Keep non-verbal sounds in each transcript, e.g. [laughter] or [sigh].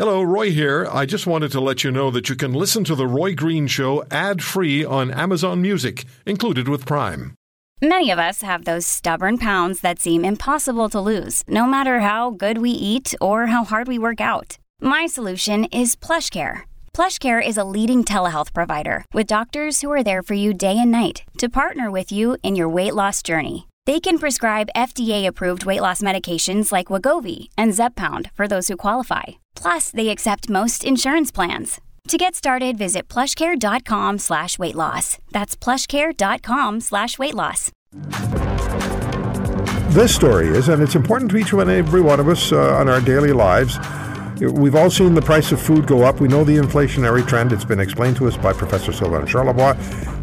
Hello, Roy here. I just wanted to let you know that you can listen to The Roy Green Show ad free on Amazon Music, included with Prime. Many of us have those stubborn pounds that seem impossible to lose, no matter how good we eat or how hard we work out. My solution is PlushCare. PlushCare is a leading telehealth provider with doctors who are there for you day and night to partner with you in your weight loss journey. They can prescribe FDA-approved weight loss medications like Wegovy and Zepbound for those who qualify. Plus, they accept most insurance plans. To get started, visit plushcare.com slash weight loss. That's plushcare.com slash weight loss. This story is, and it's important to each and every one of us uh, on our daily lives. We've all seen the price of food go up. We know the inflationary trend. It's been explained to us by Professor Sylvain Charlebois,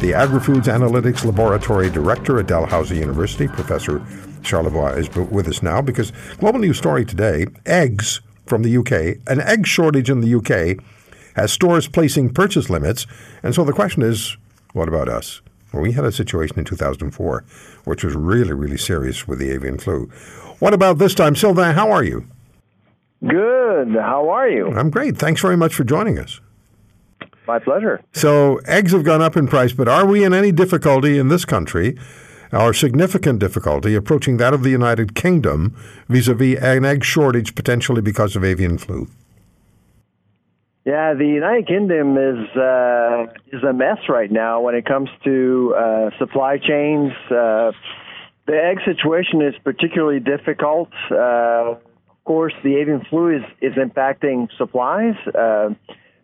the Agri-Foods Analytics Laboratory Director at Dalhousie University. Professor Charlebois is with us now because Global News Story today, eggs from the UK, an egg shortage in the UK has stores placing purchase limits. And so the question is, what about us? Well, we had a situation in 2004 which was really, really serious with the avian flu. What about this time? Sylvain, how are you? Good. How are you? I'm great. Thanks very much for joining us. My pleasure. So, eggs have gone up in price, but are we in any difficulty in this country, our significant difficulty, approaching that of the United Kingdom vis a vis an egg shortage potentially because of avian flu? Yeah, the United Kingdom is uh, is a mess right now when it comes to uh, supply chains. Uh, the egg situation is particularly difficult. Course, the avian flu is, is impacting supplies. Uh,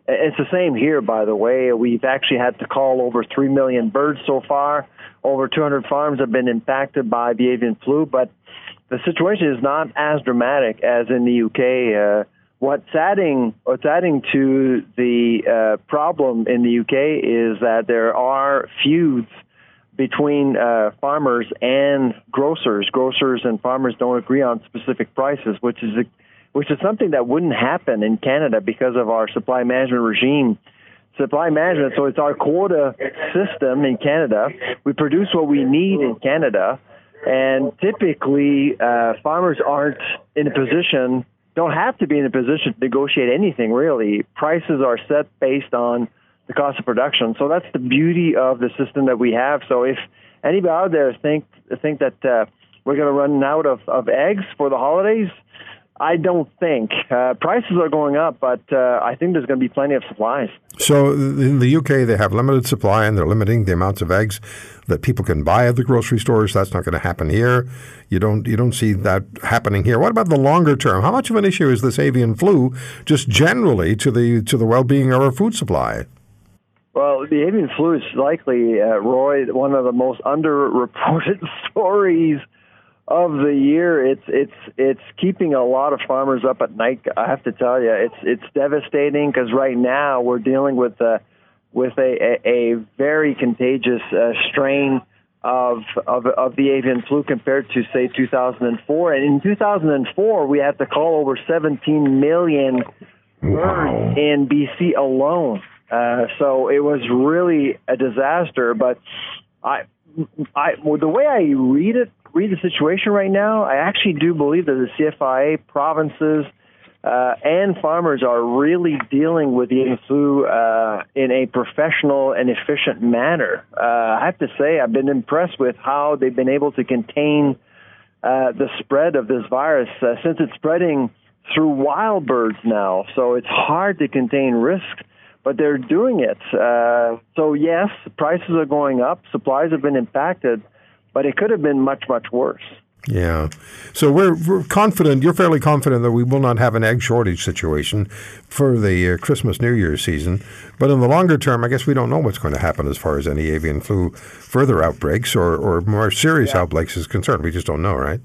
it's the same here, by the way. We've actually had to call over 3 million birds so far. Over 200 farms have been impacted by the avian flu, but the situation is not as dramatic as in the UK. Uh, what's adding what's adding to the uh, problem in the UK is that there are feuds between uh, farmers and grocers. Grocers and farmers don't agree on specific prices, which is a, which is something that wouldn't happen in Canada because of our supply management regime. Supply management, so it's our quota system in Canada. We produce what we need in Canada, and typically uh, farmers aren't in a position, don't have to be in a position to negotiate anything really. Prices are set based on the cost of production. So that's the beauty of the system that we have. So if anybody out there think think that uh, we're going to run out of, of eggs for the holidays, I don't think uh, prices are going up, but uh, I think there's going to be plenty of supplies. So in the UK, they have limited supply, and they're limiting the amounts of eggs that people can buy at the grocery stores. That's not going to happen here. You don't you don't see that happening here. What about the longer term? How much of an issue is this avian flu, just generally to the to the well being of our food supply? Well, the avian flu is likely, uh, Roy, one of the most underreported [laughs] stories of the year. It's it's it's keeping a lot of farmers up at night. I have to tell you, it's it's devastating because right now we're dealing with a with a a, a very contagious uh, strain of, of of the avian flu compared to say 2004. And in 2004, we had to call over 17 million birds in BC alone. Uh, so it was really a disaster. But I, I, well, the way I read it, read the situation right now, I actually do believe that the CFIA provinces uh, and farmers are really dealing with the flu uh, in a professional and efficient manner. Uh, I have to say, I've been impressed with how they've been able to contain uh, the spread of this virus uh, since it's spreading through wild birds now. So it's hard to contain risk but they're doing it. Uh, so yes, prices are going up, supplies have been impacted, but it could have been much much worse. Yeah. So we're, we're confident, you're fairly confident that we will not have an egg shortage situation for the uh, Christmas New Year season. But in the longer term, I guess we don't know what's going to happen as far as any avian flu further outbreaks or, or more serious yeah. outbreaks is concerned. We just don't know, right?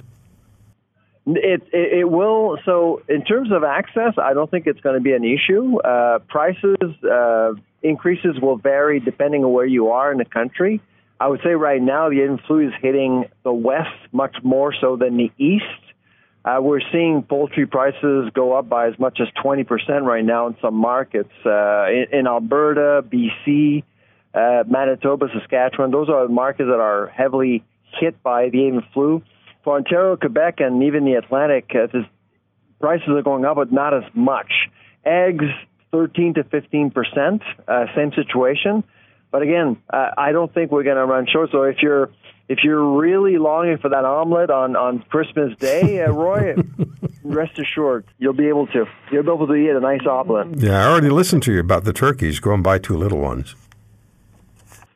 It, it, it will. So in terms of access, I don't think it's going to be an issue. Uh, prices uh, increases will vary depending on where you are in the country. I would say right now the avian flu is hitting the west much more so than the east. Uh, we're seeing poultry prices go up by as much as 20% right now in some markets. Uh, in, in, Alberta, BC, uh, Manitoba, Saskatchewan, those are markets that are heavily hit by the avian flu for Ontario, Quebec, and even the Atlantic, uh, prices are going up, but not as much. Eggs, 13 to 15 percent. Uh, same situation. But again, uh, I don't think we're going to run short. So if you're if you're really longing for that omelet on, on Christmas Day, uh, Roy, [laughs] rest assured you'll be able to. You'll be able to eat a nice omelet. Yeah, I already listened to you about the turkeys. Go and buy two little ones.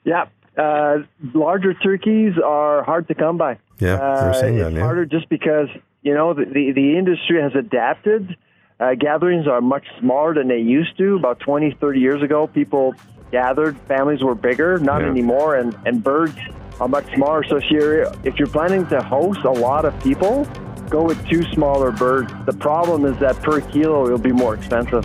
Yeah, uh, larger turkeys are hard to come by. Yeah, they're saying uh, that. It's Yeah. harder just because you know the the, the industry has adapted. Uh, gatherings are much smaller than they used to. About 20, 30 years ago, people gathered. Families were bigger, not Yeah. anymore, and, and birds are much smaller. So if you're if you're planning to host a lot of people, go with two smaller birds. The problem is that per kilo it'll be more expensive.